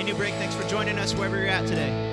Hey, New Break, thanks for joining us wherever you're at today.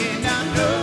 and I know.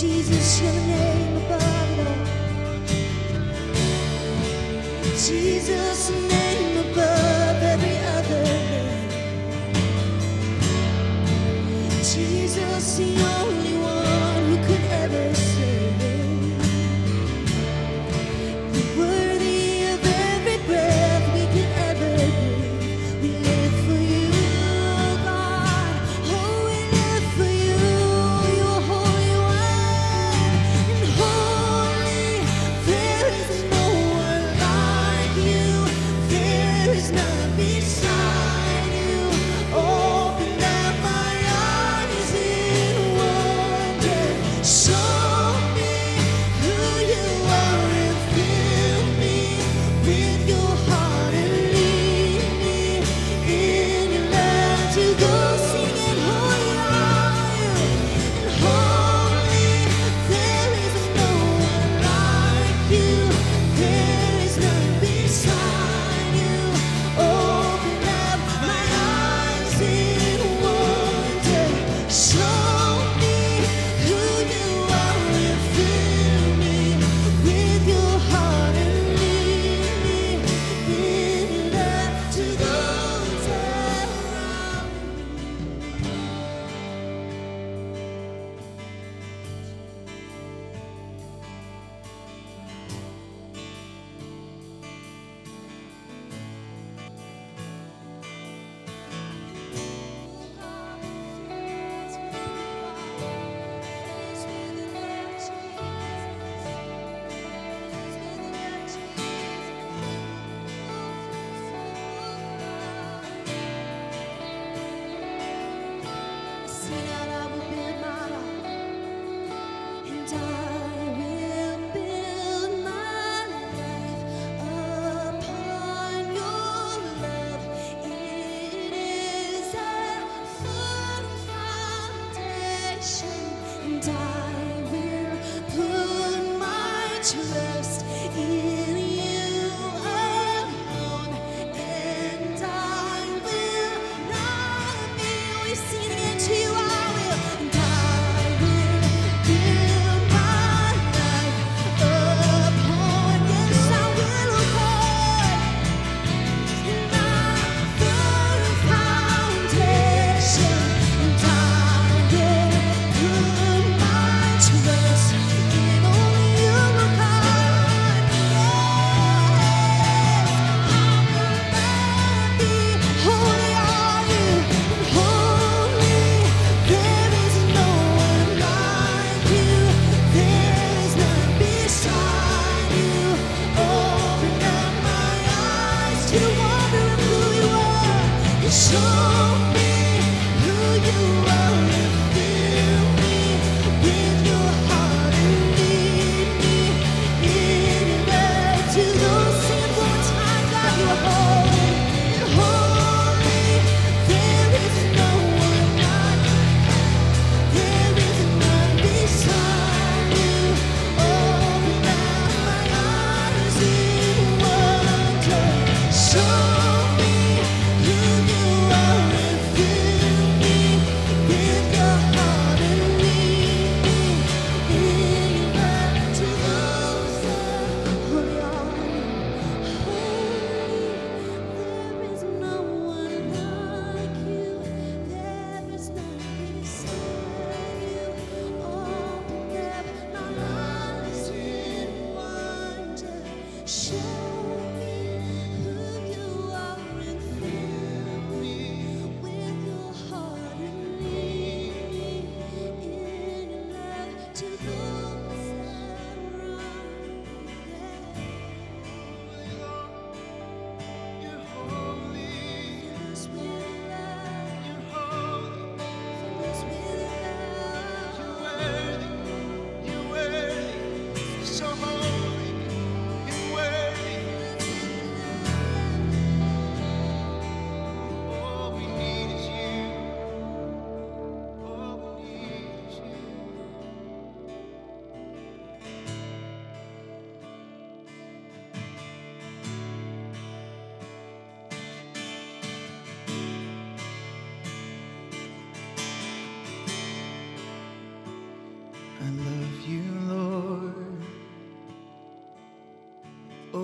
Jesus,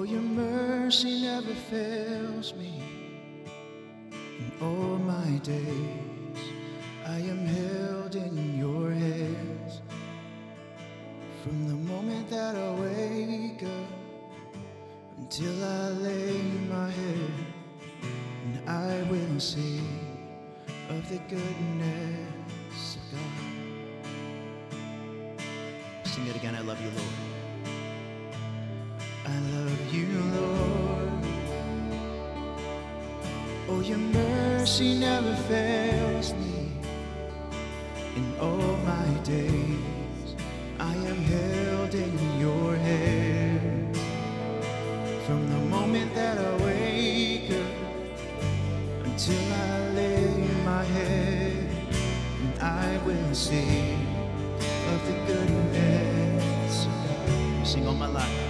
Your mercy never fails me. In all my days, I am held in your hands. From the moment that I wake up until I lay my head, and I will sing of the goodness of God. Sing it again, I love you, Lord. your mercy never fails me. In all my days, I am held in your hand. From the moment that I wake up until I lay my head, and I will sing of the goodness of God. Sing all my life.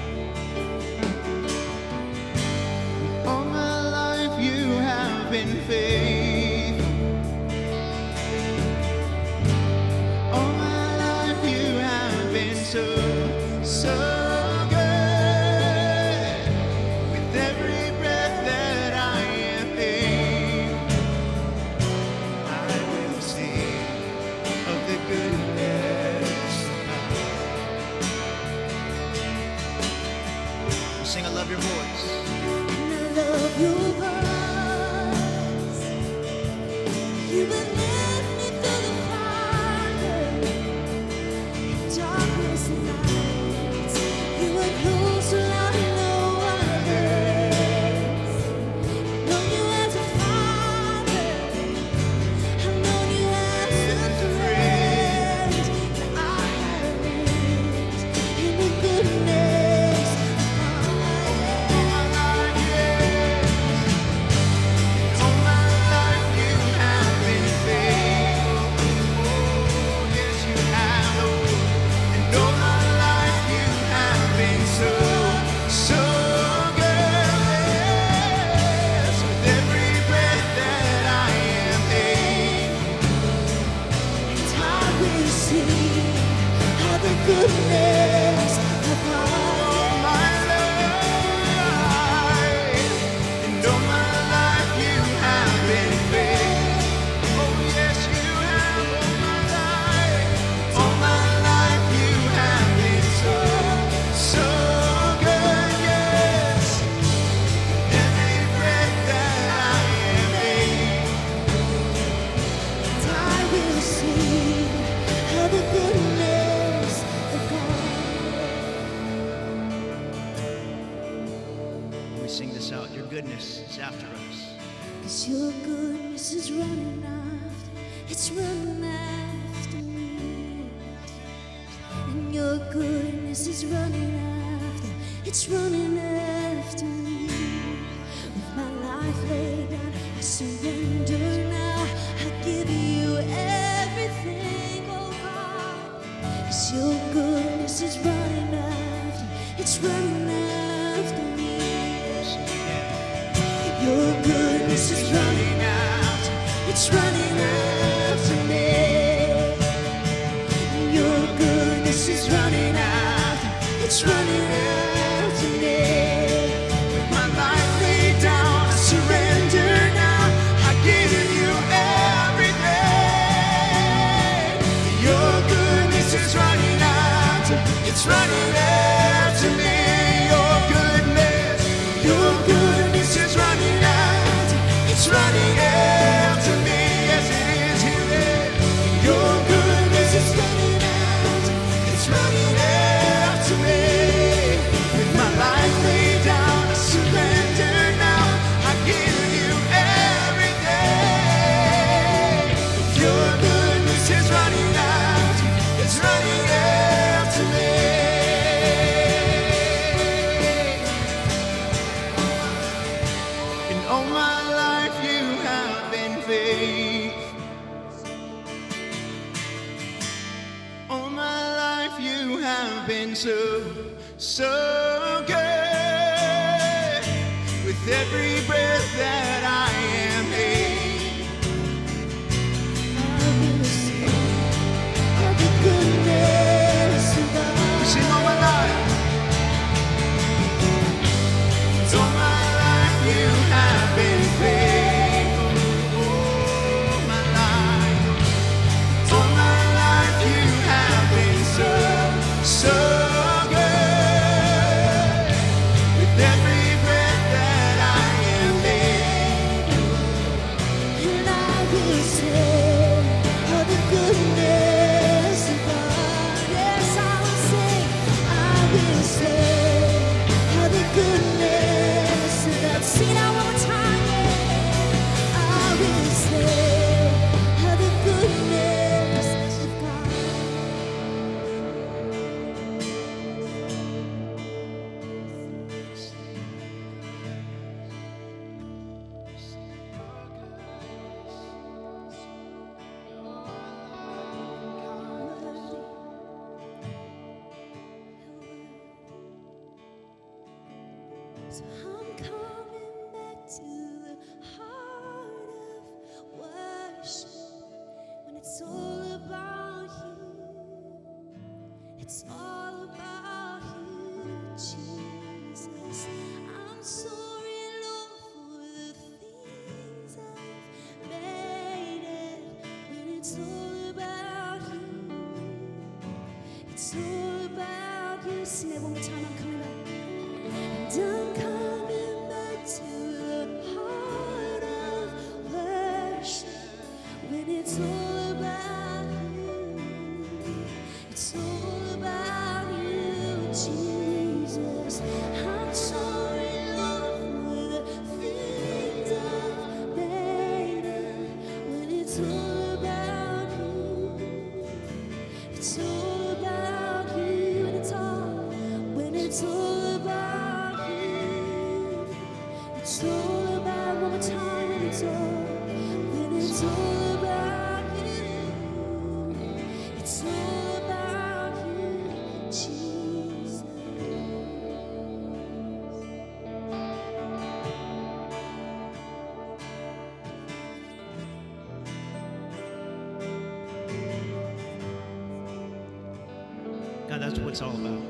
It's all about.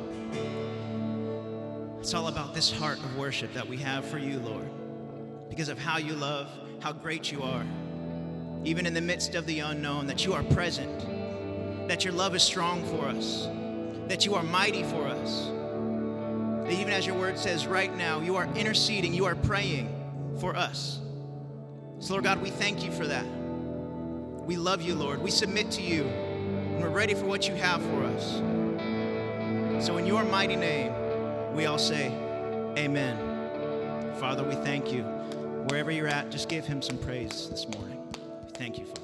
It's all about this heart of worship that we have for you, Lord, because of how you love, how great you are. Even in the midst of the unknown, that you are present, that your love is strong for us, that you are mighty for us. That even as your word says right now, you are interceding, you are praying for us. So, Lord God, we thank you for that. We love you, Lord. We submit to you, and we're ready for what you have for us. So, in your mighty name, we all say, Amen. Father, we thank you. Wherever you're at, just give him some praise this morning. Thank you, Father.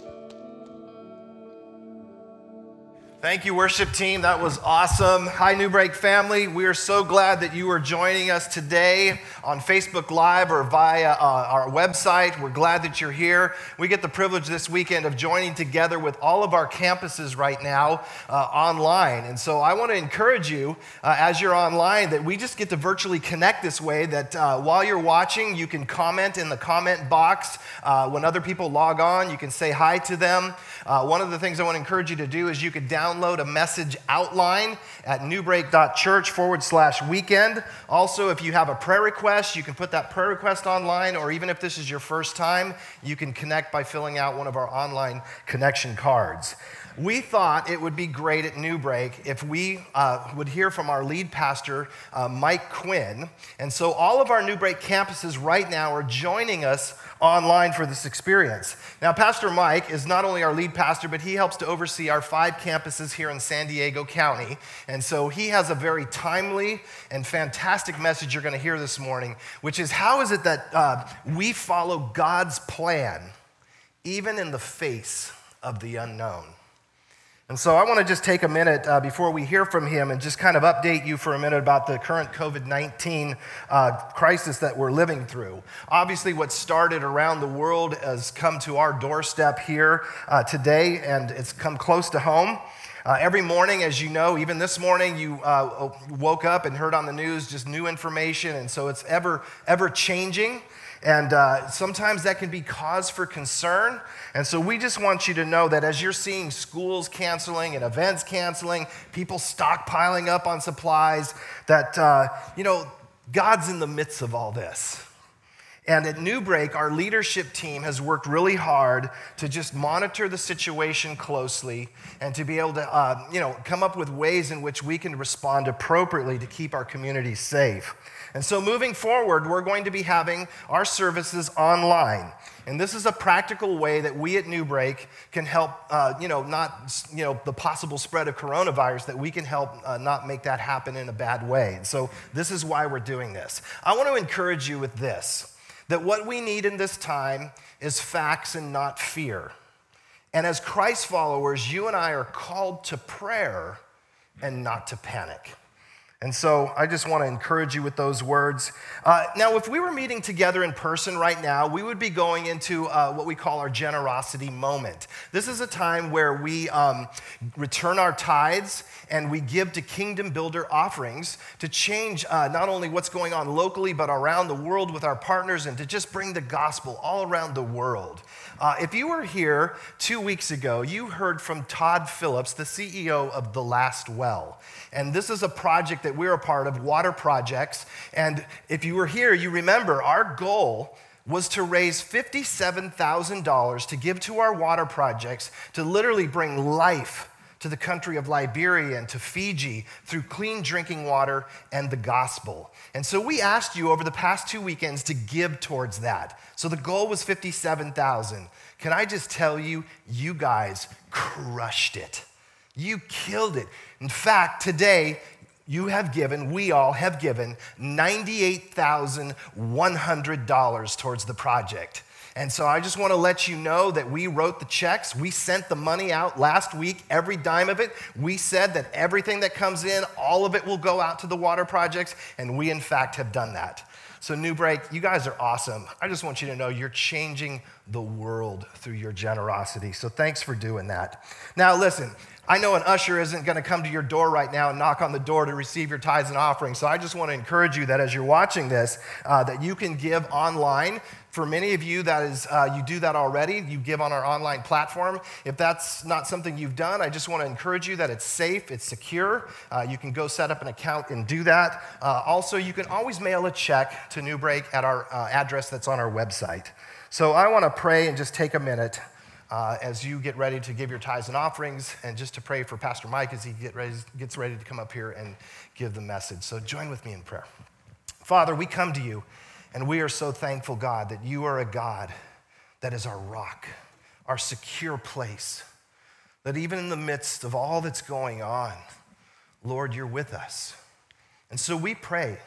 Thank you, worship team. That was awesome. Hi, New Break family. We are so glad that you are joining us today on Facebook Live or via uh, our website. We're glad that you're here. We get the privilege this weekend of joining together with all of our campuses right now uh, online. And so I want to encourage you uh, as you're online that we just get to virtually connect this way, that uh, while you're watching, you can comment in the comment box. Uh, when other people log on, you can say hi to them. Uh, one of the things I want to encourage you to do is you could download a message outline at newbreak.church forward slash weekend. Also, if you have a prayer request, you can put that prayer request online, or even if this is your first time, you can connect by filling out one of our online connection cards. We thought it would be great at New Break if we uh, would hear from our lead pastor, uh, Mike Quinn. And so all of our New Break campuses right now are joining us online for this experience. Now, Pastor Mike is not only our lead pastor, but he helps to oversee our five campuses here in San Diego County. And so he has a very timely and fantastic message you're going to hear this morning, which is how is it that uh, we follow God's plan even in the face of the unknown? And so I want to just take a minute uh, before we hear from him and just kind of update you for a minute about the current COVID 19 uh, crisis that we're living through. Obviously, what started around the world has come to our doorstep here uh, today, and it's come close to home. Uh, every morning, as you know, even this morning, you uh, woke up and heard on the news just new information, and so it's ever, ever changing. And uh, sometimes that can be cause for concern. And so we just want you to know that as you're seeing schools canceling and events canceling, people stockpiling up on supplies, that, uh, you know, God's in the midst of all this. And at New Break, our leadership team has worked really hard to just monitor the situation closely and to be able to, uh, you know, come up with ways in which we can respond appropriately to keep our community safe. And so moving forward, we're going to be having our services online. And this is a practical way that we at New Break can help, uh, you know, not, you know, the possible spread of coronavirus, that we can help uh, not make that happen in a bad way. And so this is why we're doing this. I want to encourage you with this that what we need in this time is facts and not fear. And as Christ followers, you and I are called to prayer and not to panic. And so I just want to encourage you with those words. Uh, now, if we were meeting together in person right now, we would be going into uh, what we call our generosity moment. This is a time where we um, return our tithes and we give to kingdom builder offerings to change uh, not only what's going on locally, but around the world with our partners and to just bring the gospel all around the world. Uh, if you were here two weeks ago, you heard from Todd Phillips, the CEO of The Last Well. And this is a project that we're a part of, Water Projects. And if you were here, you remember our goal was to raise $57,000 to give to our water projects to literally bring life to the country of Liberia and to Fiji through clean drinking water and the gospel. And so we asked you over the past two weekends to give towards that. So the goal was 57,000. Can I just tell you, you guys crushed it. You killed it. In fact, today, you have given, we all have given $98,100 towards the project. And so I just want to let you know that we wrote the checks. We sent the money out last week, every dime of it. We said that everything that comes in, all of it will go out to the water projects, and we, in fact, have done that. So, New Break, you guys are awesome. I just want you to know you're changing the world through your generosity. So, thanks for doing that. Now, listen, I know an usher isn't going to come to your door right now and knock on the door to receive your tithes and offerings. So I just want to encourage you that as you're watching this, uh, that you can give online. For many of you, that is uh, you do that already. You give on our online platform. If that's not something you've done, I just want to encourage you that it's safe, it's secure. Uh, you can go set up an account and do that. Uh, also, you can always mail a check to New Break at our uh, address that's on our website. So I want to pray and just take a minute uh, as you get ready to give your tithes and offerings, and just to pray for Pastor Mike as he get ready, gets ready to come up here and give the message. So join with me in prayer. Father, we come to you, and we are so thankful, God, that you are a God that is our rock, our secure place, that even in the midst of all that's going on, Lord, you're with us. And so we pray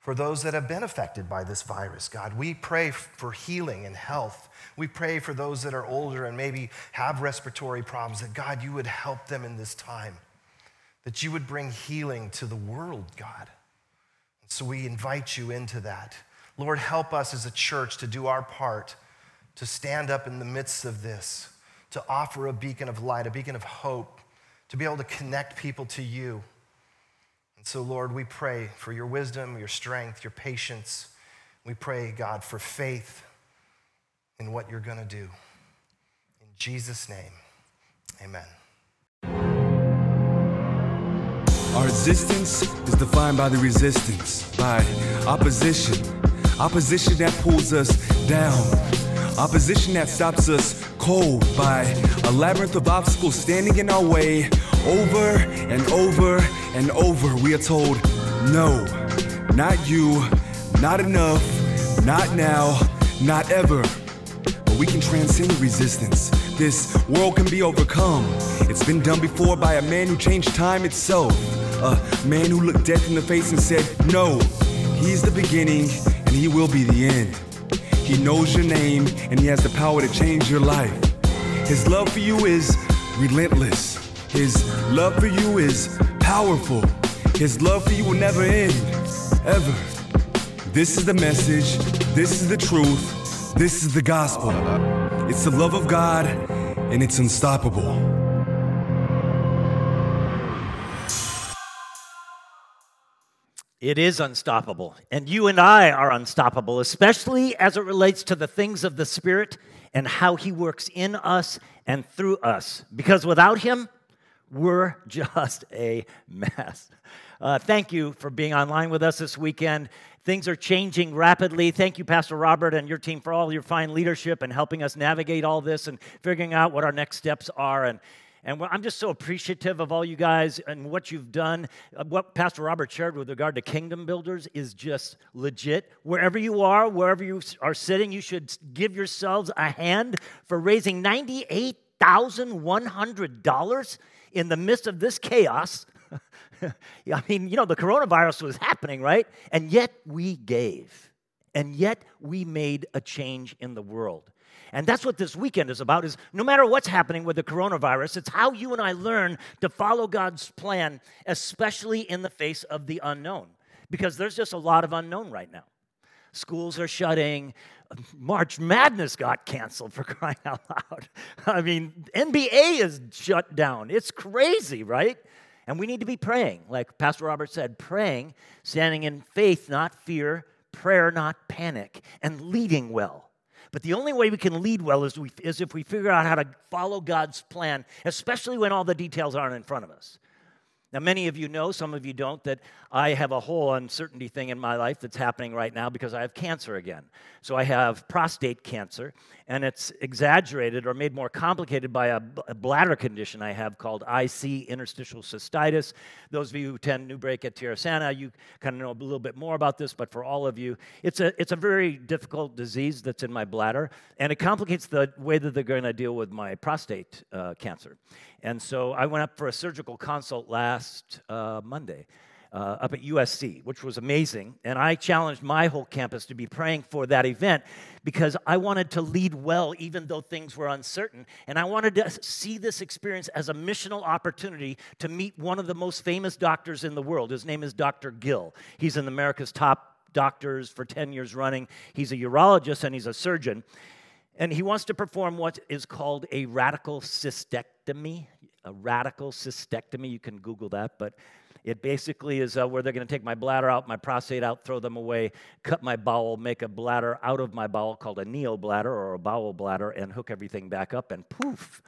for those that have been affected by this virus, God. We pray for healing and health. We pray for those that are older and maybe have respiratory problems, that God, you would help them in this time, that you would bring healing to the world, God. And so we invite you into that. Lord, help us as a church to do our part, to stand up in the midst of this, to offer a beacon of light, a beacon of hope, to be able to connect people to you. And so, Lord, we pray for your wisdom, your strength, your patience. We pray, God, for faith in what you're going to do. In Jesus' name, amen. Our existence is defined by the resistance, by opposition. Opposition that pulls us down. Opposition that stops us cold by a labyrinth of obstacles standing in our way over and over and over. We are told, no, not you, not enough, not now, not ever. We can transcend resistance. This world can be overcome. It's been done before by a man who changed time itself. A man who looked death in the face and said, No, he's the beginning and he will be the end. He knows your name and he has the power to change your life. His love for you is relentless. His love for you is powerful. His love for you will never end, ever. This is the message. This is the truth. This is the gospel. It's the love of God and it's unstoppable. It is unstoppable. And you and I are unstoppable, especially as it relates to the things of the Spirit and how He works in us and through us. Because without Him, we're just a mess. Uh, thank you for being online with us this weekend. Things are changing rapidly. Thank you, Pastor Robert, and your team for all your fine leadership and helping us navigate all this and figuring out what our next steps are. And and I'm just so appreciative of all you guys and what you've done. Uh, What Pastor Robert shared with regard to kingdom builders is just legit. Wherever you are, wherever you are sitting, you should give yourselves a hand for raising $98,100 in the midst of this chaos. I mean, you know, the coronavirus was happening, right? And yet we gave. And yet we made a change in the world. And that's what this weekend is about is no matter what's happening with the coronavirus, it's how you and I learn to follow God's plan, especially in the face of the unknown. Because there's just a lot of unknown right now. Schools are shutting. March Madness got canceled for crying out loud. I mean, NBA is shut down. It's crazy, right? And we need to be praying, like Pastor Robert said, praying, standing in faith, not fear, prayer, not panic, and leading well. But the only way we can lead well is, we, is if we figure out how to follow God's plan, especially when all the details aren't in front of us. Now, many of you know, some of you don't, that I have a whole uncertainty thing in my life that's happening right now because I have cancer again. So I have prostate cancer, and it's exaggerated or made more complicated by a, b- a bladder condition I have called IC, interstitial cystitis. Those of you who attend New Break at Tierra you kind of know a little bit more about this, but for all of you, it's a, it's a very difficult disease that's in my bladder, and it complicates the way that they're going to deal with my prostate uh, cancer. And so I went up for a surgical consult last uh, Monday. Uh, up at USC, which was amazing. And I challenged my whole campus to be praying for that event because I wanted to lead well, even though things were uncertain. And I wanted to see this experience as a missional opportunity to meet one of the most famous doctors in the world. His name is Dr. Gill. He's in America's top doctors for 10 years running. He's a urologist and he's a surgeon. And he wants to perform what is called a radical cystectomy. A radical cystectomy, you can Google that, but it basically is uh, where they're going to take my bladder out, my prostate out, throw them away, cut my bowel, make a bladder out of my bowel called a neobladder or a bowel bladder, and hook everything back up, and poof.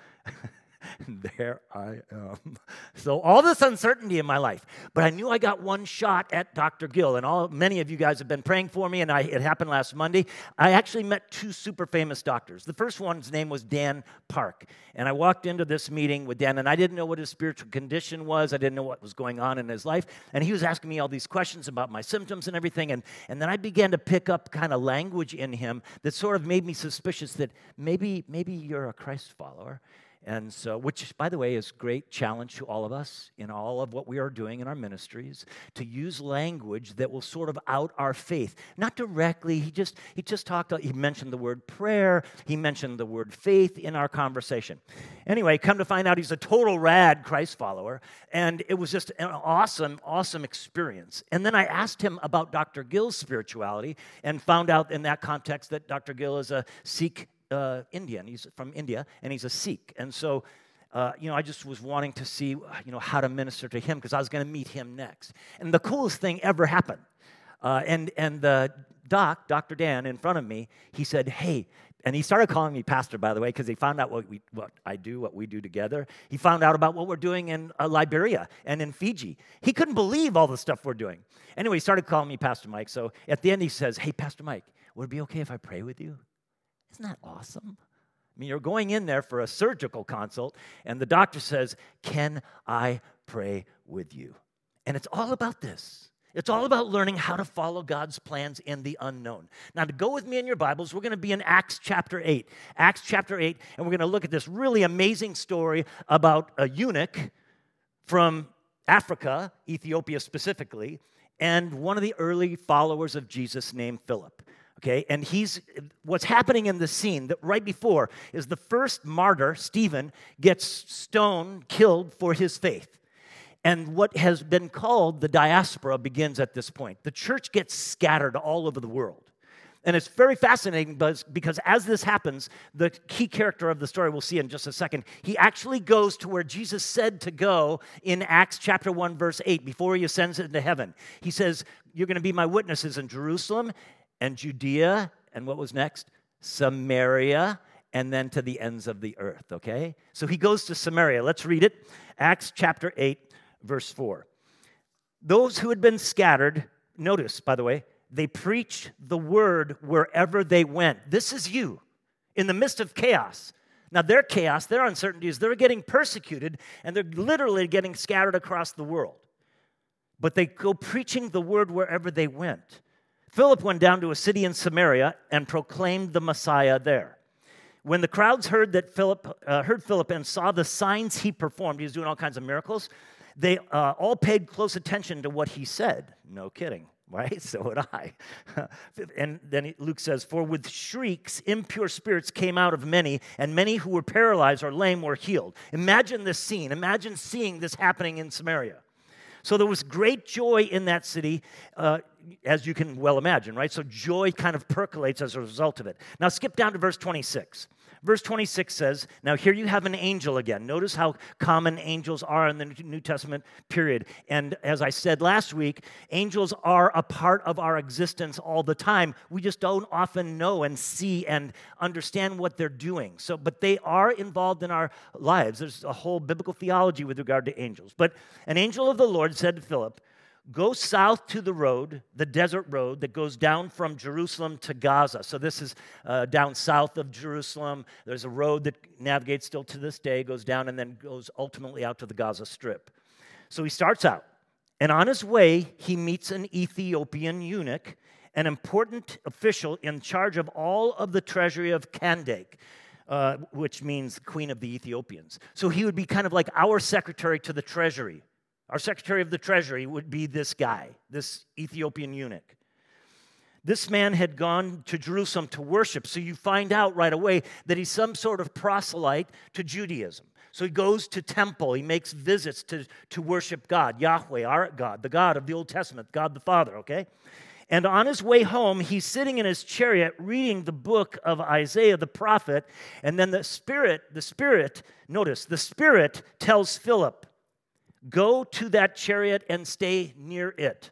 there I am. So all this uncertainty in my life, but I knew I got one shot at Dr. Gill, and all many of you guys have been praying for me, and I, it happened last Monday. I actually met two super famous doctors. The first one's name was Dan Park, and I walked into this meeting with Dan, and I didn't know what his spiritual condition was. I didn't know what was going on in his life, and he was asking me all these questions about my symptoms and everything, and, and then I began to pick up kind of language in him that sort of made me suspicious that maybe maybe you're a Christ follower. And so, which, by the way, is great challenge to all of us in all of what we are doing in our ministries to use language that will sort of out our faith. Not directly. He just he just talked. He mentioned the word prayer. He mentioned the word faith in our conversation. Anyway, come to find out, he's a total rad Christ follower, and it was just an awesome, awesome experience. And then I asked him about Dr. Gill's spirituality, and found out in that context that Dr. Gill is a Sikh uh, Indian. He's from India, and he's a Sikh. And so, uh, you know, I just was wanting to see, you know, how to minister to him because I was going to meet him next. And the coolest thing ever happened. Uh, and and the doc, Dr. Dan, in front of me, he said, "Hey." And he started calling me pastor, by the way, because he found out what, we, what I do, what we do together. He found out about what we're doing in uh, Liberia and in Fiji. He couldn't believe all the stuff we're doing. Anyway, he started calling me Pastor Mike. So at the end, he says, Hey, Pastor Mike, would it be okay if I pray with you? Isn't that awesome? I mean, you're going in there for a surgical consult, and the doctor says, Can I pray with you? And it's all about this. It's all about learning how to follow God's plans in the unknown. Now, to go with me in your Bibles, we're going to be in Acts chapter 8. Acts chapter 8, and we're going to look at this really amazing story about a eunuch from Africa, Ethiopia specifically, and one of the early followers of Jesus named Philip. Okay, and he's what's happening in the scene that right before is the first martyr, Stephen, gets stoned, killed for his faith. And what has been called the diaspora begins at this point. The church gets scattered all over the world. And it's very fascinating because, as this happens, the key character of the story we'll see in just a second, he actually goes to where Jesus said to go in Acts chapter 1, verse 8, before he ascends into heaven. He says, You're going to be my witnesses in Jerusalem and Judea, and what was next? Samaria, and then to the ends of the earth, okay? So he goes to Samaria. Let's read it. Acts chapter 8, verse 4. Those who had been scattered, notice, by the way, they preached the word wherever they went. This is you in the midst of chaos. Now, their chaos, their uncertainties, they're getting persecuted and they're literally getting scattered across the world. But they go preaching the word wherever they went. Philip went down to a city in Samaria and proclaimed the Messiah there. When the crowds heard that Philip uh, heard Philip and saw the signs he performed, he was doing all kinds of miracles. They uh, all paid close attention to what he said. No kidding, right? So would I. and then Luke says, "For with shrieks, impure spirits came out of many, and many who were paralyzed or lame were healed." Imagine this scene. Imagine seeing this happening in Samaria. So there was great joy in that city, uh, as you can well imagine, right? So joy kind of percolates as a result of it. Now skip down to verse 26. Verse 26 says, Now here you have an angel again. Notice how common angels are in the New Testament period. And as I said last week, angels are a part of our existence all the time. We just don't often know and see and understand what they're doing. So, but they are involved in our lives. There's a whole biblical theology with regard to angels. But an angel of the Lord said to Philip, Go south to the road, the desert road that goes down from Jerusalem to Gaza. So, this is uh, down south of Jerusalem. There's a road that navigates still to this day, goes down, and then goes ultimately out to the Gaza Strip. So, he starts out, and on his way, he meets an Ethiopian eunuch, an important official in charge of all of the treasury of Kandake. Uh, which means queen of the Ethiopians. So he would be kind of like our secretary to the treasury. Our Secretary of the Treasury would be this guy, this Ethiopian eunuch. This man had gone to Jerusalem to worship, so you find out right away that he's some sort of proselyte to Judaism. So he goes to temple, he makes visits to, to worship God, Yahweh, our God, the God of the Old Testament, God the Father, okay? And on his way home, he's sitting in his chariot reading the book of Isaiah the prophet, and then the Spirit, the Spirit, notice, the Spirit tells Philip, Go to that chariot and stay near it.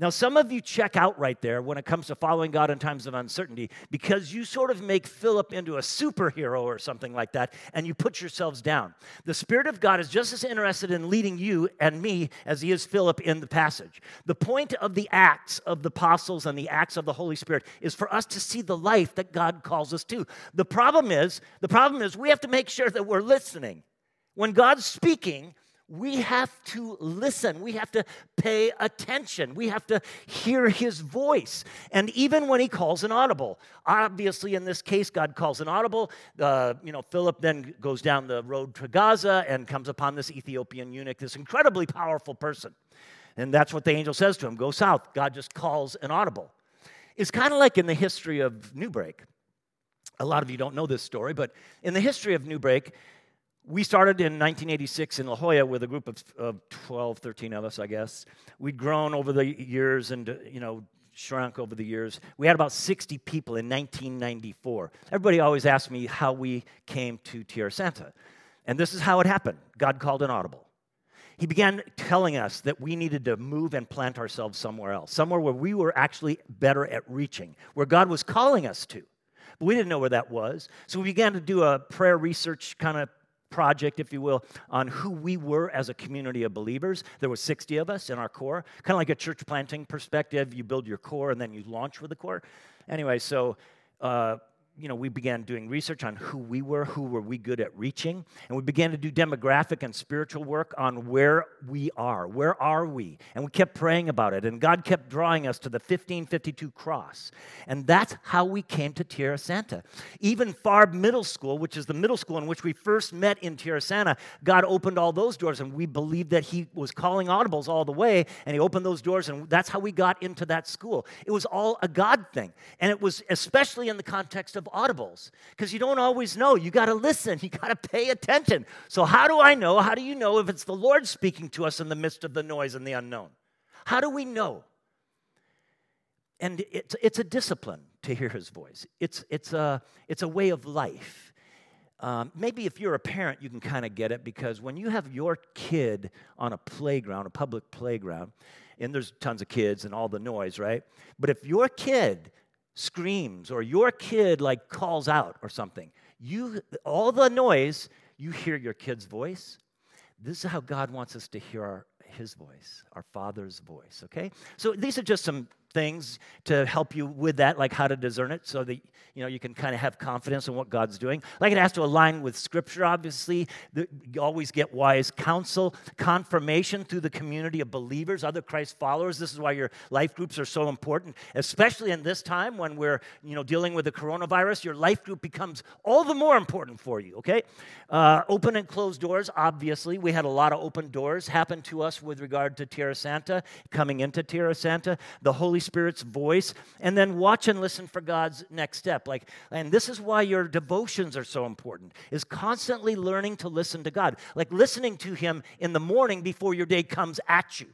Now, some of you check out right there when it comes to following God in times of uncertainty because you sort of make Philip into a superhero or something like that and you put yourselves down. The Spirit of God is just as interested in leading you and me as he is Philip in the passage. The point of the acts of the apostles and the acts of the Holy Spirit is for us to see the life that God calls us to. The problem is, the problem is we have to make sure that we're listening. When God's speaking, we have to listen. We have to pay attention. We have to hear his voice. And even when he calls an audible, obviously in this case, God calls an audible. Uh, you know, Philip then goes down the road to Gaza and comes upon this Ethiopian eunuch, this incredibly powerful person. And that's what the angel says to him go south. God just calls an audible. It's kind of like in the history of New Break. A lot of you don't know this story, but in the history of New Break, we started in 1986 in La Jolla with a group of, of 12, 13 of us, I guess. We'd grown over the years and, you know, shrunk over the years. We had about 60 people in 1994. Everybody always asks me how we came to Tierrasanta. And this is how it happened God called an audible. He began telling us that we needed to move and plant ourselves somewhere else, somewhere where we were actually better at reaching, where God was calling us to. But we didn't know where that was. So we began to do a prayer research kind of project, if you will, on who we were as a community of believers. There were 60 of us in our core, kind of like a church planting perspective. You build your core and then you launch with the core. Anyway, so uh, you know, we began doing research on who we were, who were we good at reaching, and we began to do demographic and spiritual work on where we are. Where are we? And we kept praying about it, and God kept drawing us to the 1552 cross. And that's how we came to Tierrasanta. Even Farb Middle School, which is the middle school in which we first met in Tierrasanta, God opened all those doors, and we believed that He was calling audibles all the way, and He opened those doors, and that's how we got into that school. It was all a God thing, and it was especially in the context of audibles because you don't always know. You got to listen, you got to pay attention. So, how do I know? How do you know if it's the Lord speaking to us in the midst of the noise and the unknown? How do we know? And it's, it's a discipline to hear his voice, it's, it's, a, it's a way of life. Um, maybe if you're a parent, you can kind of get it because when you have your kid on a playground, a public playground, and there's tons of kids and all the noise, right? But if your kid screams or your kid like calls out or something, you all the noise, you hear your kid's voice. This is how God wants us to hear our, his voice, our Father's voice, okay? So these are just some things to help you with that, like how to discern it so that you know you can kind of have confidence in what God's doing. Like it has to align with scripture, obviously. You always get wise counsel, confirmation through the community of believers, other Christ followers. This is why your life groups are so important, especially in this time when we're you know dealing with the coronavirus. Your life group becomes all the more important for you, okay? Uh, open and closed doors, obviously. We had a lot of open doors happen to us with regard to Tierrasanta, coming into Tierrasanta, the Spirit's voice, and then watch and listen for God's next step. Like, and this is why your devotions are so important, is constantly learning to listen to God. Like listening to Him in the morning before your day comes at you.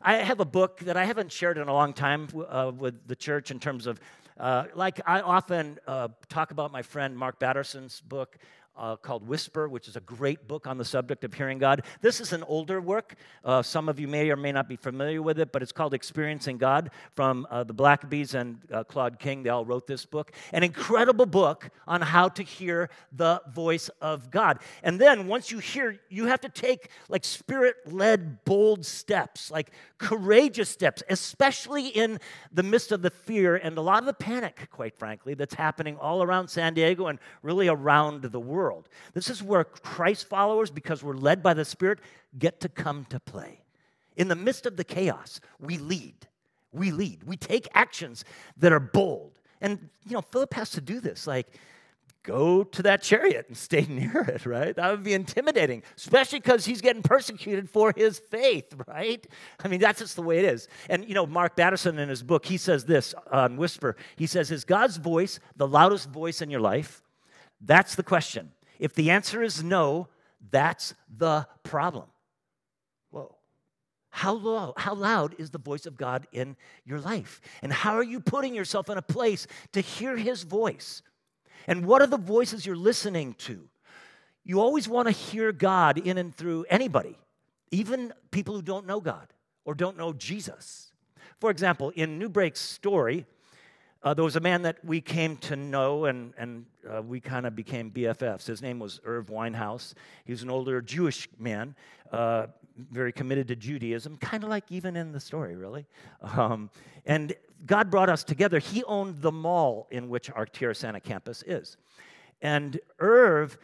I have a book that I haven't shared in a long time uh, with the church in terms of, uh, like, I often uh, talk about my friend Mark Batterson's book. Uh, called Whisper, which is a great book on the subject of hearing God. This is an older work. Uh, some of you may or may not be familiar with it, but it's called Experiencing God from uh, the Blackabys and uh, Claude King. They all wrote this book. An incredible book on how to hear the voice of God. And then once you hear, you have to take like spirit led, bold steps, like courageous steps, especially in the midst of the fear and a lot of the panic, quite frankly, that's happening all around San Diego and really around the world. This is where Christ followers, because we're led by the Spirit, get to come to play. In the midst of the chaos, we lead. We lead. We take actions that are bold. And, you know, Philip has to do this. Like, go to that chariot and stay near it, right? That would be intimidating, especially because he's getting persecuted for his faith, right? I mean, that's just the way it is. And, you know, Mark Batterson in his book, he says this uh, on Whisper. He says, Is God's voice the loudest voice in your life? That's the question. If the answer is no, that's the problem. Whoa. How low, how loud is the voice of God in your life? And how are you putting yourself in a place to hear his voice? And what are the voices you're listening to? You always want to hear God in and through anybody, even people who don't know God or don't know Jesus. For example, in New Break's story, uh, there was a man that we came to know and, and uh, we kind of became BFFs. His name was Irv Winehouse. He was an older Jewish man, uh, very committed to Judaism, kind of like even in the story, really. Um, and God brought us together. He owned the mall in which our Tierrasanta campus is. And Irv,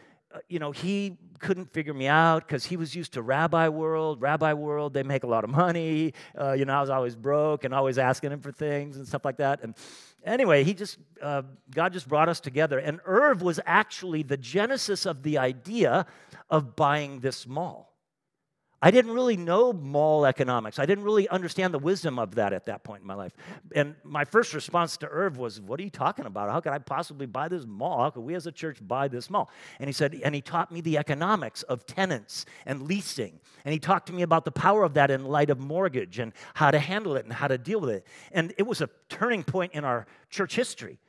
you know, he couldn't figure me out because he was used to rabbi world. Rabbi world, they make a lot of money. Uh, you know, I was always broke and always asking him for things and stuff like that. And anyway, he just, uh, God just brought us together. And Irv was actually the genesis of the idea of buying this mall. I didn't really know mall economics. I didn't really understand the wisdom of that at that point in my life. And my first response to Irv was, What are you talking about? How could I possibly buy this mall? How could we as a church buy this mall? And he said, And he taught me the economics of tenants and leasing. And he talked to me about the power of that in light of mortgage and how to handle it and how to deal with it. And it was a turning point in our church history.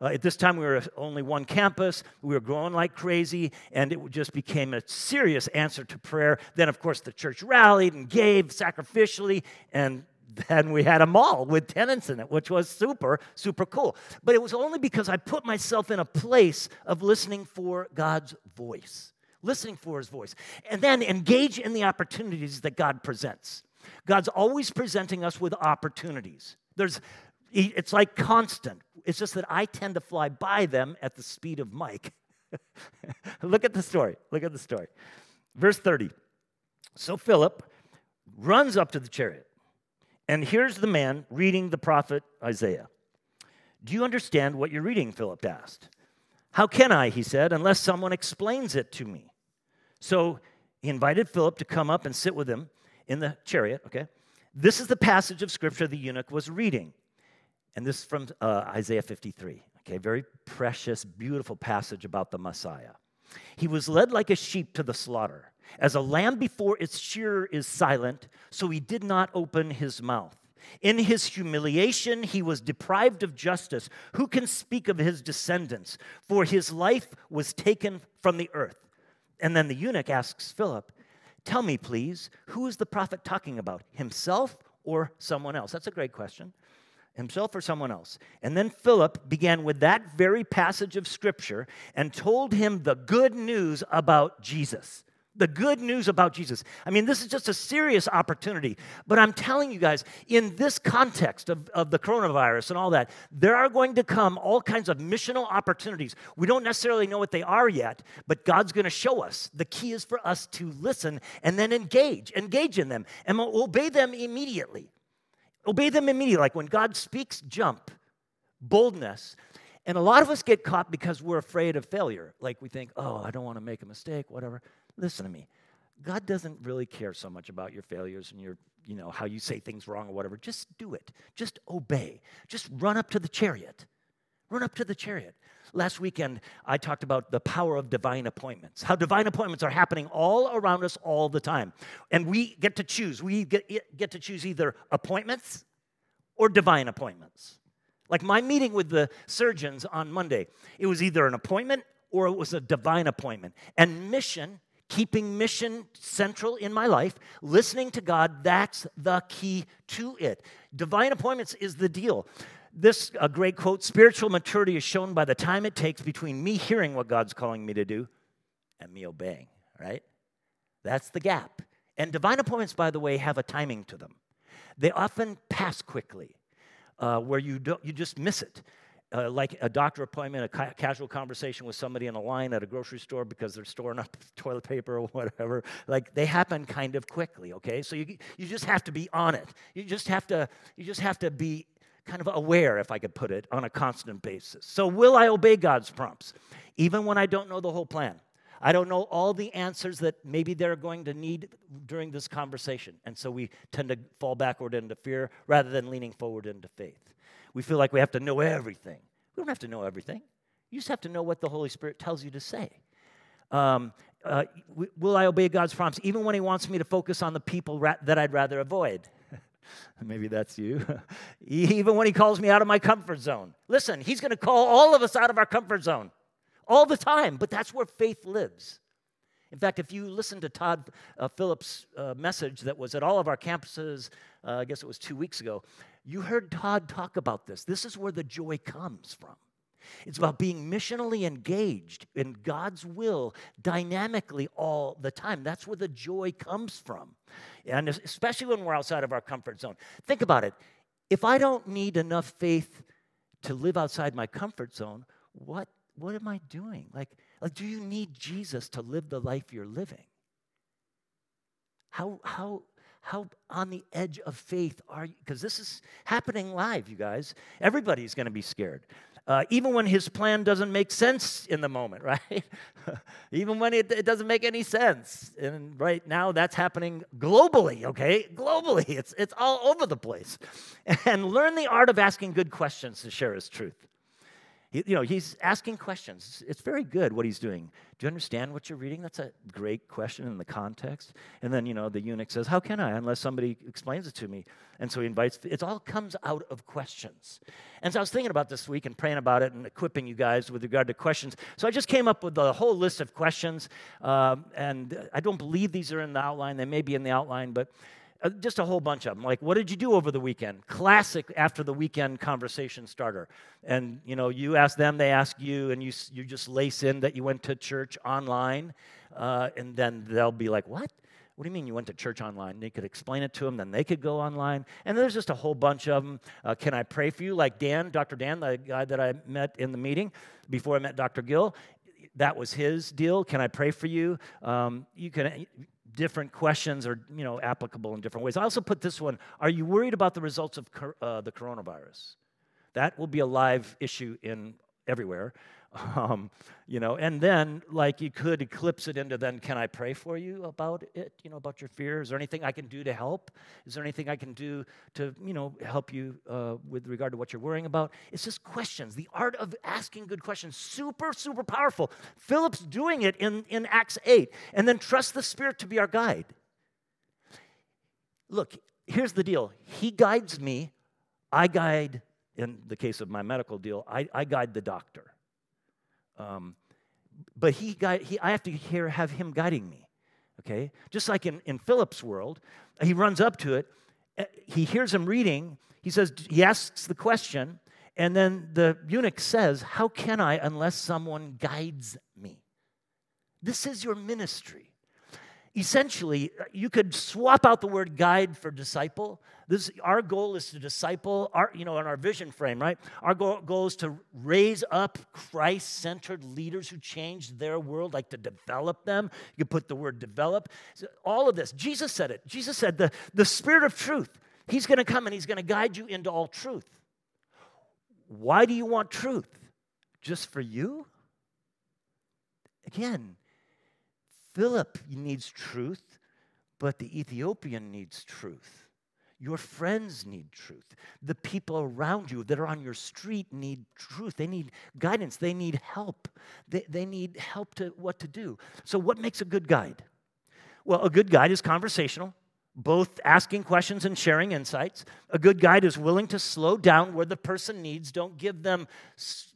Uh, at this time, we were only one campus. We were growing like crazy, and it just became a serious answer to prayer. Then, of course, the church rallied and gave sacrificially, and then we had a mall with tenants in it, which was super, super cool. But it was only because I put myself in a place of listening for God's voice, listening for his voice, and then engage in the opportunities that God presents. God's always presenting us with opportunities. There's it's like constant. It's just that I tend to fly by them at the speed of Mike. Look at the story. Look at the story. Verse 30. So Philip runs up to the chariot, and here's the man reading the prophet Isaiah. Do you understand what you're reading? Philip asked. How can I, he said, unless someone explains it to me? So he invited Philip to come up and sit with him in the chariot, okay? This is the passage of scripture the eunuch was reading. And this is from uh, Isaiah 53. Okay, very precious, beautiful passage about the Messiah. He was led like a sheep to the slaughter. As a lamb before its shearer is silent, so he did not open his mouth. In his humiliation, he was deprived of justice. Who can speak of his descendants? For his life was taken from the earth. And then the eunuch asks Philip, Tell me, please, who is the prophet talking about, himself or someone else? That's a great question himself or someone else. And then Philip began with that very passage of scripture and told him the good news about Jesus. The good news about Jesus. I mean, this is just a serious opportunity. But I'm telling you guys, in this context of, of the coronavirus and all that, there are going to come all kinds of missional opportunities. We don't necessarily know what they are yet, but God's going to show us. The key is for us to listen and then engage, engage in them, and obey them immediately. Obey them immediately. Like when God speaks, jump, boldness. And a lot of us get caught because we're afraid of failure. Like we think, oh, I don't want to make a mistake, whatever. Listen to me. God doesn't really care so much about your failures and your, you know, how you say things wrong or whatever. Just do it. Just obey. Just run up to the chariot. Run up to the chariot. Last weekend, I talked about the power of divine appointments, how divine appointments are happening all around us all the time. And we get to choose. We get, get to choose either appointments or divine appointments. Like my meeting with the surgeons on Monday, it was either an appointment or it was a divine appointment. And mission keeping mission central in my life, listening to God, that's the key to it. Divine appointments is the deal. This a great quote spiritual maturity is shown by the time it takes between me hearing what God's calling me to do and me obeying, right? That's the gap. And divine appointments, by the way, have a timing to them. They often pass quickly, uh, where you, don't, you just miss it uh, like a doctor appointment, a ca- casual conversation with somebody in a line at a grocery store because they're storing up toilet paper or whatever. Like they happen kind of quickly, okay? So you, you just have to be on it. You just have to, you just have to be kind of aware, if I could put it, on a constant basis. So will I obey God's prompts? Even when I don't know the whole plan. I don't know all the answers that maybe they're going to need during this conversation. And so we tend to fall backward into fear rather than leaning forward into faith. We feel like we have to know everything. We don't have to know everything. You just have to know what the Holy Spirit tells you to say. Um, uh, will I obey God's prompts even when He wants me to focus on the people ra- that I'd rather avoid? Maybe that's you. even when He calls me out of my comfort zone. Listen, He's going to call all of us out of our comfort zone all the time, but that's where faith lives. In fact, if you listen to Todd uh, Phillips' uh, message that was at all of our campuses, uh, I guess it was two weeks ago, you heard Todd talk about this. This is where the joy comes from. It's about being missionally engaged in God's will dynamically all the time. That's where the joy comes from. And especially when we're outside of our comfort zone. Think about it. If I don't need enough faith to live outside my comfort zone, what, what am I doing? Like, like, do you need Jesus to live the life you're living? How, how, how on the edge of faith are you? Because this is happening live, you guys. Everybody's going to be scared. Uh, even when his plan doesn't make sense in the moment, right? even when it, it, doesn't make any sense. And right now, that's happening globally, okay? Globally, it's, it's all over the place. And learn the art of asking good questions to share his truth. You know, he's asking questions. It's very good what he's doing. Do you understand what you're reading? That's a great question in the context. And then, you know, the eunuch says, How can I, unless somebody explains it to me? And so he invites, it all comes out of questions. And so I was thinking about this week and praying about it and equipping you guys with regard to questions. So I just came up with a whole list of questions. Um, and I don't believe these are in the outline. They may be in the outline, but just a whole bunch of them. Like, what did you do over the weekend? Classic after the weekend conversation starter. And you know, you ask them, they ask you, and you you just lace in that you went to church online, uh, and then they'll be like, "What? What do you mean you went to church online?" And They could explain it to them, then they could go online, and there's just a whole bunch of them. Uh, can I pray for you? Like Dan, Dr. Dan, the guy that I met in the meeting before I met Dr. Gill that was his deal. Can I pray for you? Um, you can different questions are you know applicable in different ways. I also put this one: Are you worried about the results of uh, the coronavirus? That will be a live issue in everywhere. Um, you know, and then like you could eclipse it into then, can I pray for you about it? You know, about your fear. Is there anything I can do to help? Is there anything I can do to you know help you uh, with regard to what you're worrying about? It's just questions. The art of asking good questions, super super powerful. Philip's doing it in in Acts eight, and then trust the Spirit to be our guide. Look, here's the deal. He guides me. I guide. In the case of my medical deal, I, I guide the doctor. Um, but he, guide, he, I have to hear, have him guiding me. Okay? Just like in, in Philip's world, he runs up to it, eh, he hears him reading, he says, he asks the question, and then the eunuch says, How can I unless someone guides me? This is your ministry. Essentially, you could swap out the word guide for disciple. This, our goal is to disciple, our, you know, in our vision frame, right? Our goal, goal is to raise up Christ centered leaders who change their world, like to develop them. You could put the word develop. All of this, Jesus said it. Jesus said, the, the Spirit of truth, He's going to come and He's going to guide you into all truth. Why do you want truth? Just for you? Again, Philip needs truth, but the Ethiopian needs truth. Your friends need truth. The people around you that are on your street need truth. They need guidance. They need help. They, they need help to what to do. So, what makes a good guide? Well, a good guide is conversational, both asking questions and sharing insights. A good guide is willing to slow down where the person needs. Don't give them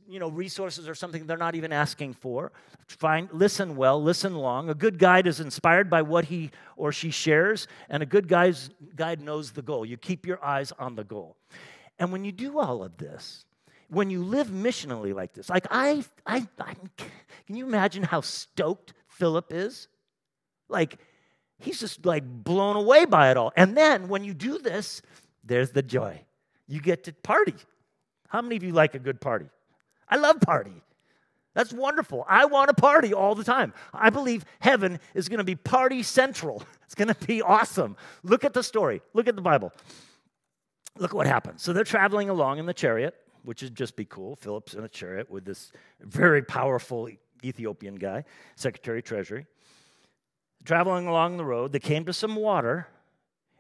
you know, resources or something they're not even asking for. Find, listen well, listen long. A good guide is inspired by what he or she shares, and a good guy's, guide knows the goal. You keep your eyes on the goal. And when you do all of this, when you live missionally like this, like I, I, I can you imagine how stoked Philip is? Like, he's just like blown away by it all. And then when you do this, there's the joy. You get to party. How many of you like a good party? I love party. That's wonderful. I want to party all the time. I believe heaven is going to be party central. It's going to be awesome. Look at the story. Look at the Bible. Look at what happens. So they're traveling along in the chariot, which would just be cool. Philip's in a chariot with this very powerful Ethiopian guy, Secretary of Treasury. Traveling along the road, they came to some water,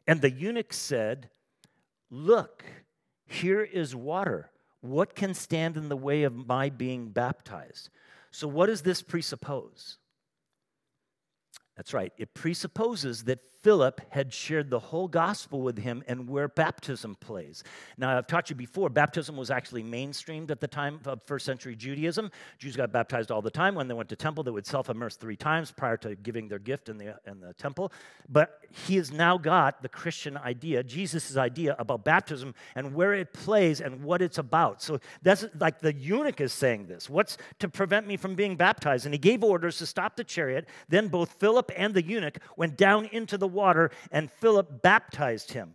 and the eunuch said, Look, here is water. What can stand in the way of my being baptized? So, what does this presuppose? That's right. It presupposes that Philip had shared the whole gospel with him and where baptism plays. Now, I've taught you before, baptism was actually mainstreamed at the time of first century Judaism. Jews got baptized all the time. When they went to temple, they would self immerse three times prior to giving their gift in the, in the temple. But he has now got the Christian idea, Jesus' idea about baptism and where it plays and what it's about. So that's like the eunuch is saying this. What's to prevent me from being baptized? And he gave orders to stop the chariot. Then both Philip and the eunuch went down into the water, and Philip baptized him.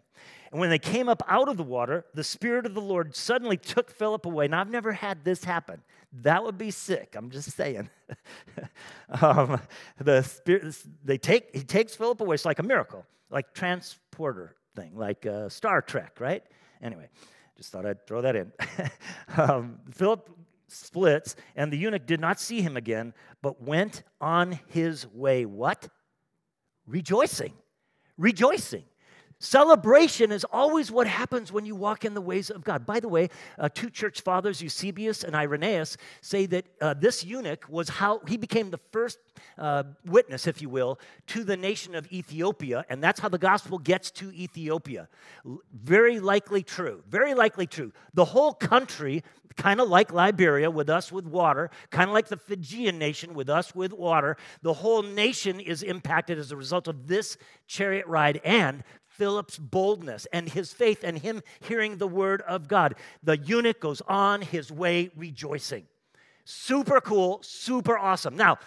And when they came up out of the water, the Spirit of the Lord suddenly took Philip away. Now, I've never had this happen. That would be sick. I'm just saying. um, the Spirit, they take, he takes Philip away. It's like a miracle, like transporter thing, like uh, Star Trek, right? Anyway, just thought I'd throw that in. um, Philip splits, and the eunuch did not see him again, but went on his way. What? Rejoicing rejoicing. Celebration is always what happens when you walk in the ways of God. By the way, uh, two church fathers, Eusebius and Irenaeus, say that uh, this eunuch was how he became the first uh, witness, if you will, to the nation of Ethiopia, and that's how the gospel gets to Ethiopia. Very likely true. Very likely true. The whole country, kind of like Liberia with us with water, kind of like the Fijian nation with us with water, the whole nation is impacted as a result of this chariot ride and Philip's boldness and his faith and him hearing the word of God. The eunuch goes on his way rejoicing. Super cool, super awesome. Now,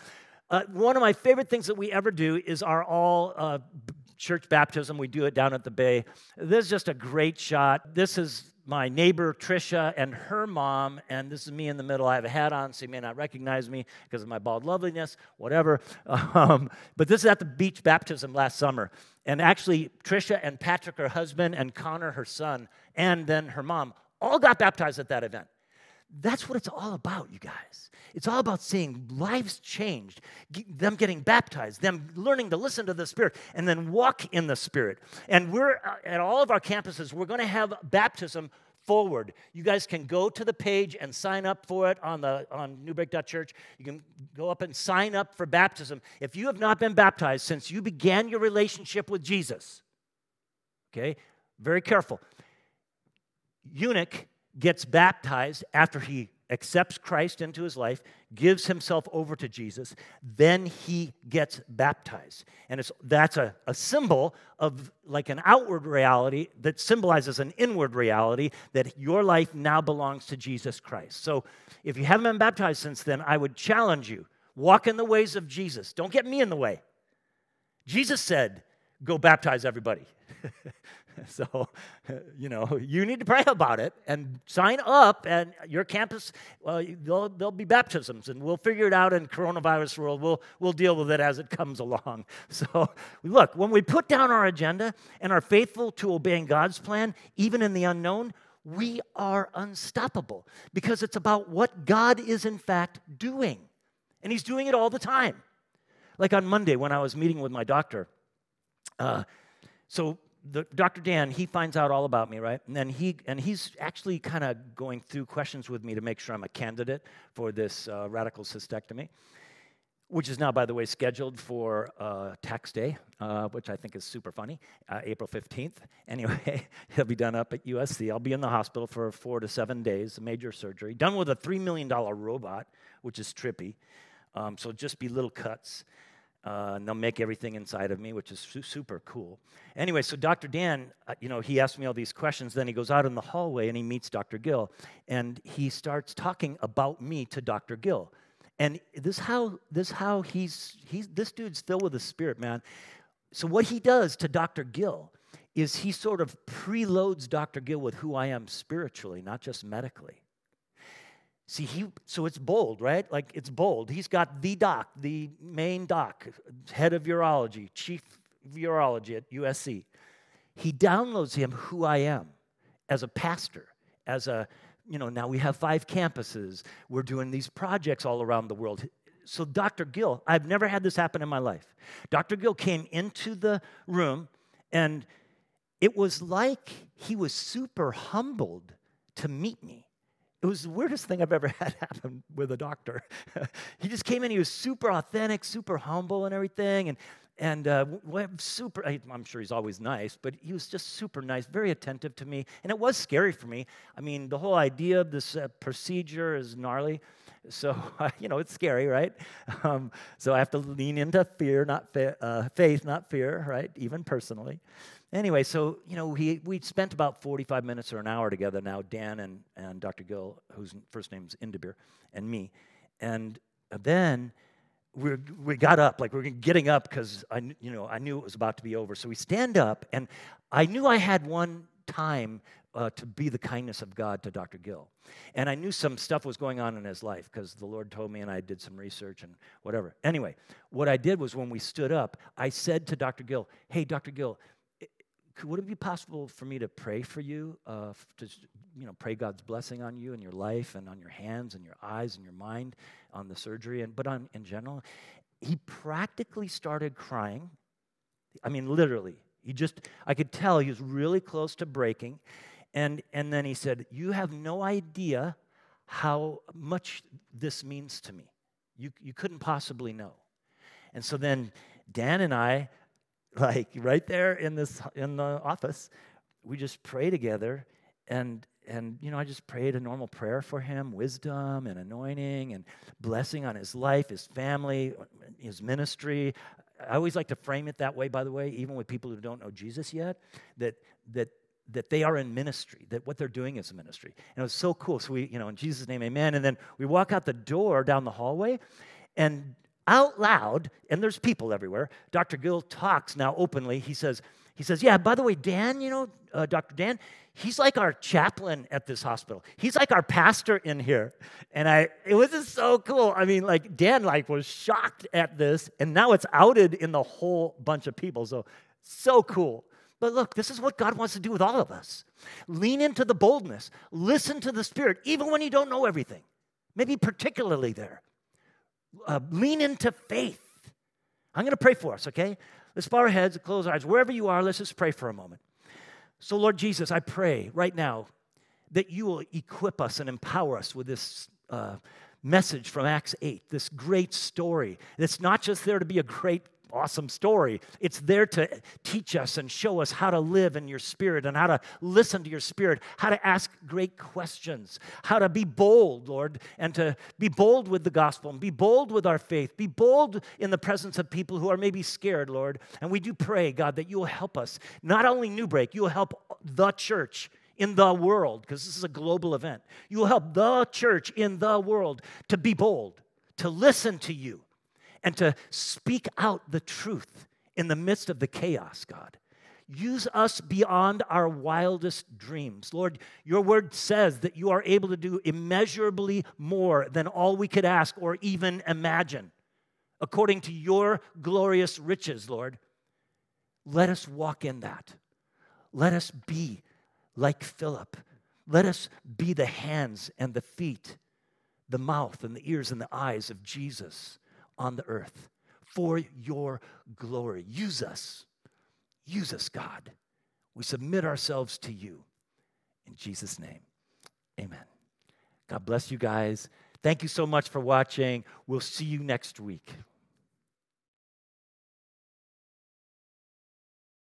uh, one of my favorite things that we ever do is our all uh, church baptism. We do it down at the Bay. This is just a great shot. This is my neighbor Trisha and her mom, and this is me in the middle. I have a hat on, so you may not recognize me because of my bald loveliness, whatever. Um, but this is at the beach baptism last summer. And actually, Trisha and Patrick, her husband, and Connor, her son, and then her mom, all got baptized at that event. That's what it's all about, you guys. It's all about seeing lives changed, them getting baptized, them learning to listen to the Spirit, and then walk in the Spirit. And we're uh, at all of our campuses, we're going to have baptism forward. You guys can go to the page and sign up for it on the on newbreak.church. You can go up and sign up for baptism. If you have not been baptized since you began your relationship with Jesus, okay, very careful. Eunuch gets baptized after he accepts Christ into his life, gives himself over to Jesus, then he gets baptized. And it's, that's a, a symbol of like an outward reality that symbolizes an inward reality that your life now belongs to Jesus Christ. So if you haven't been baptized since then, I would challenge you walk in the ways of Jesus. Don't get me in the way. Jesus said, Go baptize everybody. so, you know, you need to pray about it and sign up. And your campus, well, there'll, there'll be baptisms, and we'll figure it out in coronavirus world. We'll, we'll deal with it as it comes along. So, look, when we put down our agenda and are faithful to obeying God's plan, even in the unknown, we are unstoppable because it's about what God is in fact doing. And He's doing it all the time. Like on Monday when I was meeting with my doctor, uh, so the, Dr. Dan, he finds out all about me, right? And he and he's actually kind of going through questions with me to make sure I'm a candidate for this uh, radical cystectomy, which is now, by the way, scheduled for uh, tax day, uh, which I think is super funny, uh, April 15th. Anyway, he'll be done up at USC. I'll be in the hospital for four to seven days, major surgery, done with a $3 million robot, which is trippy. Um, so just be little cuts. Uh, and they'll make everything inside of me, which is su- super cool. Anyway, so Dr. Dan, uh, you know, he asked me all these questions. Then he goes out in the hallway and he meets Dr. Gill, and he starts talking about me to Dr. Gill. And this how this how he's he's this dude's filled with the Spirit, man. So what he does to Dr. Gill is he sort of preloads Dr. Gill with who I am spiritually, not just medically. See, he so it's bold, right? Like it's bold. He's got the doc, the main doc, head of urology, chief of urology at USC. He downloads him who I am as a pastor, as a, you know, now we have five campuses. We're doing these projects all around the world. So Dr. Gill, I've never had this happen in my life. Dr. Gill came into the room and it was like he was super humbled to meet me. It was the weirdest thing I've ever had happen with a doctor. he just came in, he was super authentic, super humble and everything. And, and uh, super, I'm sure he's always nice, but he was just super nice, very attentive to me. And it was scary for me. I mean, the whole idea of this uh, procedure is gnarly. So, you know, it's scary, right? Um, so I have to lean into fear, not fa- uh, faith, not fear, right? Even personally. Anyway, so, you know, he, we spent about 45 minutes or an hour together now, Dan and, and Dr. Gill, whose first name is Inderbir, and me. And then we we got up, like we we're getting up because I, you know, I knew it was about to be over. So we stand up, and I knew I had one time uh, to be the kindness of God to Dr. Gill. And I knew some stuff was going on in his life because the Lord told me and I did some research and whatever. Anyway, what I did was when we stood up, I said to Dr. Gill, Hey, Dr. Gill, would it be possible for me to pray for you, uh, to you know, pray God's blessing on you and your life and on your hands and your eyes and your mind on the surgery, and but on in general? He practically started crying. I mean, literally. He just, I could tell he was really close to breaking. And, and then he said, You have no idea how much this means to me. You, you couldn't possibly know. And so then Dan and I, like right there in this in the office, we just pray together and and you know, I just prayed a normal prayer for him, wisdom and anointing and blessing on his life, his family, his ministry. I always like to frame it that way, by the way, even with people who don't know Jesus yet, that that that they are in ministry, that what they're doing is ministry. And it was so cool. So we, you know, in Jesus' name, amen. And then we walk out the door down the hallway, and out loud, and there's people everywhere, Dr. Gill talks now openly. He says, he says, yeah, by the way, Dan, you know, uh, Dr. Dan, he's like our chaplain at this hospital. He's like our pastor in here. And I, it was just so cool. I mean, like Dan like was shocked at this, and now it's outed in the whole bunch of people. So, so cool. But look, this is what God wants to do with all of us. Lean into the boldness. Listen to the Spirit, even when you don't know everything. Maybe particularly there. Uh, lean into faith. I'm going to pray for us, okay? Let's bow our heads, and close our eyes. Wherever you are, let's just pray for a moment. So, Lord Jesus, I pray right now that you will equip us and empower us with this uh, message from Acts 8, this great story. It's not just there to be a great, awesome story, it's there to teach us and show us how to live in your spirit and how to listen to your spirit, how to ask great questions, how to be bold, Lord, and to be bold with the gospel and be bold with our faith, be bold in the presence of people who are maybe scared, Lord. And we do pray, God, that you will help us, not only New Break, you will help the church in the world, because this is a global event. You will help the church in the world to be bold, to listen to you, and to speak out the truth in the midst of the chaos, God. Use us beyond our wildest dreams. Lord, your word says that you are able to do immeasurably more than all we could ask or even imagine, according to your glorious riches, Lord. Let us walk in that. Let us be like Philip. Let us be the hands and the feet, the mouth and the ears and the eyes of Jesus on the earth for your glory. Use us. Use us, God. We submit ourselves to you. In Jesus' name, amen. God bless you guys. Thank you so much for watching. We'll see you next week.